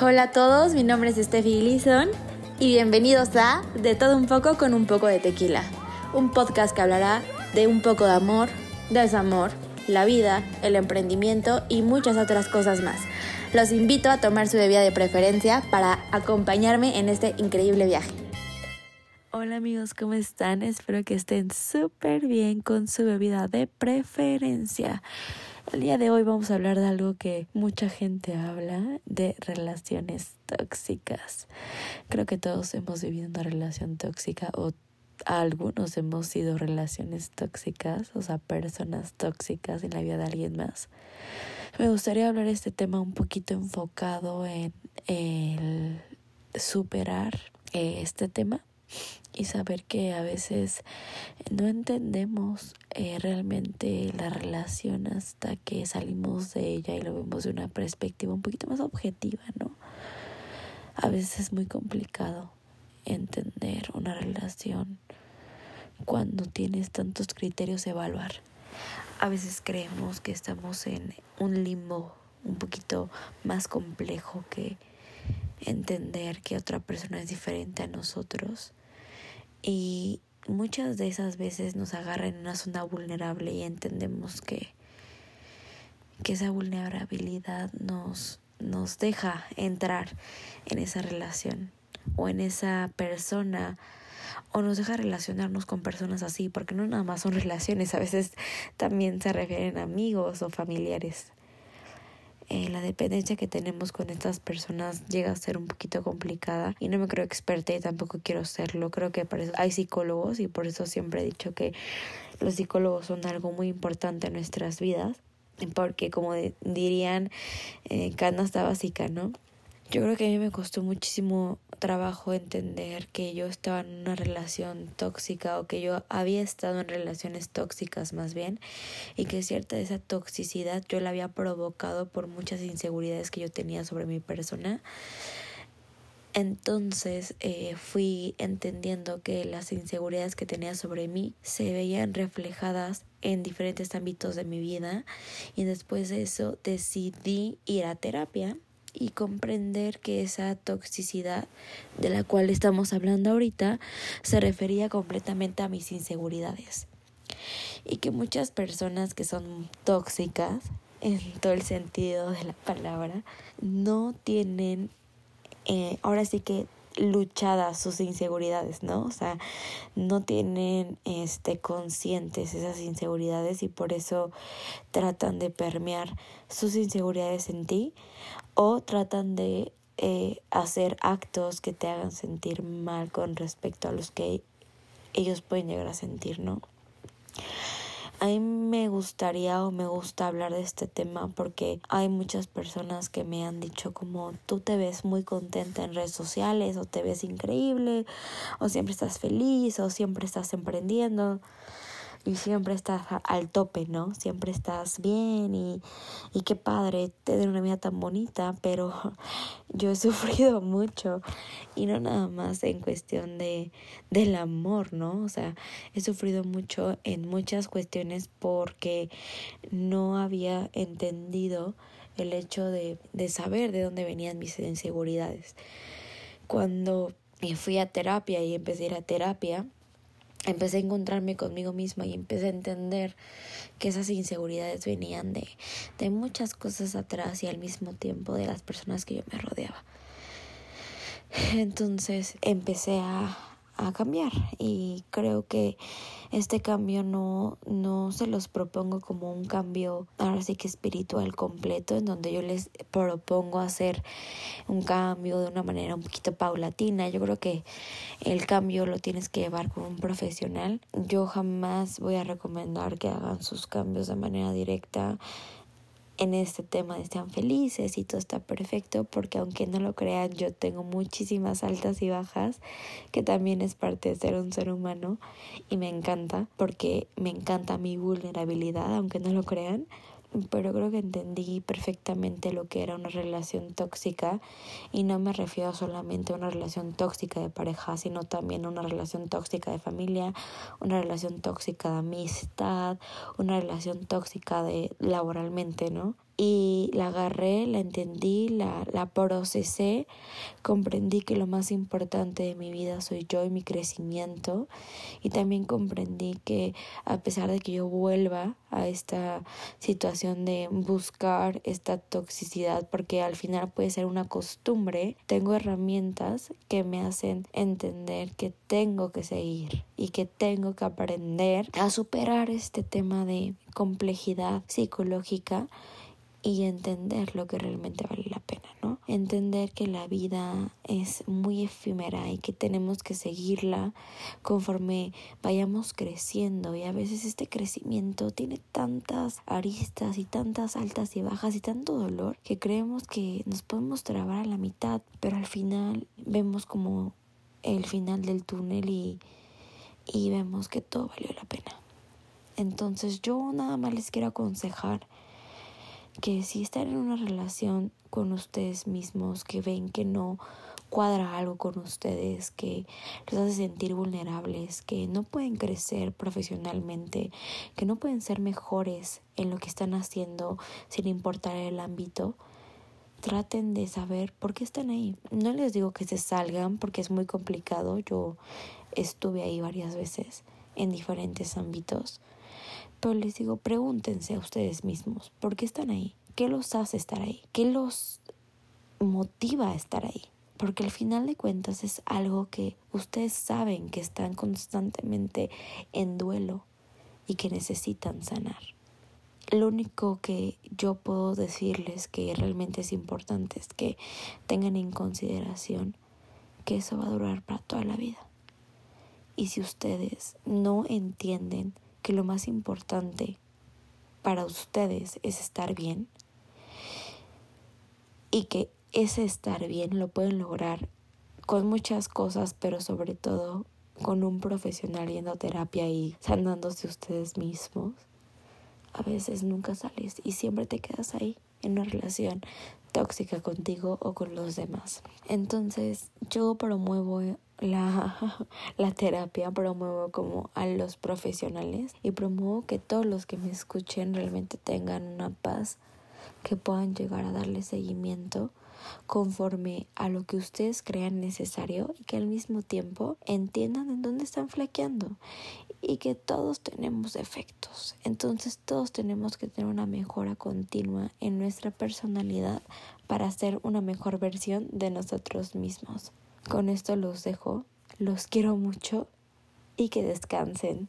Hola a todos, mi nombre es Steffi Gleason y bienvenidos a De todo un poco con un poco de tequila, un podcast que hablará de un poco de amor, desamor, la vida, el emprendimiento y muchas otras cosas más. Los invito a tomar su bebida de preferencia para acompañarme en este increíble viaje. Hola amigos, ¿cómo están? Espero que estén súper bien con su bebida de preferencia. El día de hoy vamos a hablar de algo que mucha gente habla, de relaciones tóxicas. Creo que todos hemos vivido una relación tóxica o algunos hemos sido relaciones tóxicas, o sea, personas tóxicas en la vida de alguien más. Me gustaría hablar de este tema un poquito enfocado en el superar eh, este tema y saber que a veces no entendemos eh, realmente la relación hasta que salimos de ella y lo vemos de una perspectiva un poquito más objetiva, ¿no? A veces es muy complicado entender una relación cuando tienes tantos criterios de evaluar. A veces creemos que estamos en un limbo un poquito más complejo que entender que otra persona es diferente a nosotros y muchas de esas veces nos agarra en una zona vulnerable y entendemos que, que esa vulnerabilidad nos, nos deja entrar en esa relación o en esa persona o nos deja relacionarnos con personas así, porque no nada más son relaciones, a veces también se refieren a amigos o familiares. Eh, la dependencia que tenemos con estas personas llega a ser un poquito complicada y no me creo experta y tampoco quiero serlo. Creo que hay psicólogos y por eso siempre he dicho que los psicólogos son algo muy importante en nuestras vidas porque como dirían, eh, canasta básica, ¿no? Yo creo que a mí me costó muchísimo trabajo entender que yo estaba en una relación tóxica o que yo había estado en relaciones tóxicas más bien y que cierta de esa toxicidad yo la había provocado por muchas inseguridades que yo tenía sobre mi persona. Entonces eh, fui entendiendo que las inseguridades que tenía sobre mí se veían reflejadas en diferentes ámbitos de mi vida y después de eso decidí ir a terapia y comprender que esa toxicidad de la cual estamos hablando ahorita se refería completamente a mis inseguridades. Y que muchas personas que son tóxicas en todo el sentido de la palabra no tienen eh, ahora sí que luchadas sus inseguridades, ¿no? O sea, no tienen este conscientes esas inseguridades y por eso tratan de permear sus inseguridades en ti o tratan de eh, hacer actos que te hagan sentir mal con respecto a los que ellos pueden llegar a sentir, ¿no? A mí me gustaría o me gusta hablar de este tema porque hay muchas personas que me han dicho como tú te ves muy contenta en redes sociales o te ves increíble o siempre estás feliz o siempre estás emprendiendo y siempre estás al tope, ¿no? Siempre estás bien y, y qué padre tener una vida tan bonita, pero yo he sufrido mucho y no nada más en cuestión de del amor, ¿no? O sea, he sufrido mucho en muchas cuestiones porque no había entendido el hecho de, de saber de dónde venían mis inseguridades. Cuando fui a terapia y empecé a ir a terapia, empecé a encontrarme conmigo misma y empecé a entender que esas inseguridades venían de, de muchas cosas atrás y al mismo tiempo de las personas que yo me rodeaba. Entonces empecé a, a cambiar. Y creo que este cambio no, no se los propongo como un cambio ahora sí que espiritual completo en donde yo les propongo hacer un cambio de una manera un poquito paulatina. Yo creo que el cambio lo tienes que llevar con un profesional. Yo jamás voy a recomendar que hagan sus cambios de manera directa en este tema de sean felices y todo está perfecto porque aunque no lo crean yo tengo muchísimas altas y bajas que también es parte de ser un ser humano y me encanta porque me encanta mi vulnerabilidad aunque no lo crean pero creo que entendí perfectamente lo que era una relación tóxica y no me refiero solamente a una relación tóxica de pareja, sino también a una relación tóxica de familia, una relación tóxica de amistad, una relación tóxica de laboralmente, ¿no? Y la agarré, la entendí, la, la procesé, comprendí que lo más importante de mi vida soy yo y mi crecimiento y también comprendí que a pesar de que yo vuelva a esta situación de buscar esta toxicidad porque al final puede ser una costumbre, tengo herramientas que me hacen entender que tengo que seguir y que tengo que aprender a superar este tema de complejidad psicológica y entender lo que realmente vale la pena, ¿no? Entender que la vida es muy efímera y que tenemos que seguirla conforme vayamos creciendo y a veces este crecimiento tiene tantas aristas y tantas altas y bajas y tanto dolor que creemos que nos podemos trabar a la mitad, pero al final vemos como el final del túnel y, y vemos que todo valió la pena. Entonces yo nada más les quiero aconsejar que si están en una relación con ustedes mismos, que ven que no cuadra algo con ustedes, que los hace sentir vulnerables, que no pueden crecer profesionalmente, que no pueden ser mejores en lo que están haciendo sin importar el ámbito, traten de saber por qué están ahí. No les digo que se salgan porque es muy complicado. Yo estuve ahí varias veces en diferentes ámbitos pero les digo, pregúntense a ustedes mismos, ¿por qué están ahí? ¿Qué los hace estar ahí? ¿Qué los motiva a estar ahí? Porque al final de cuentas es algo que ustedes saben que están constantemente en duelo y que necesitan sanar. Lo único que yo puedo decirles que realmente es importante es que tengan en consideración que eso va a durar para toda la vida. Y si ustedes no entienden que lo más importante para ustedes es estar bien y que ese estar bien lo pueden lograr con muchas cosas, pero sobre todo con un profesional yendo a terapia y sanándose ustedes mismos. A veces nunca sales y siempre te quedas ahí en una relación tóxica contigo o con los demás. Entonces yo promuevo la, la terapia, promuevo como a los profesionales y promuevo que todos los que me escuchen realmente tengan una paz, que puedan llegar a darle seguimiento conforme a lo que ustedes crean necesario y que al mismo tiempo entiendan en dónde están flaqueando y que todos tenemos defectos. Entonces todos tenemos que tener una mejora continua en nuestra personalidad para ser una mejor versión de nosotros mismos. Con esto los dejo, los quiero mucho y que descansen.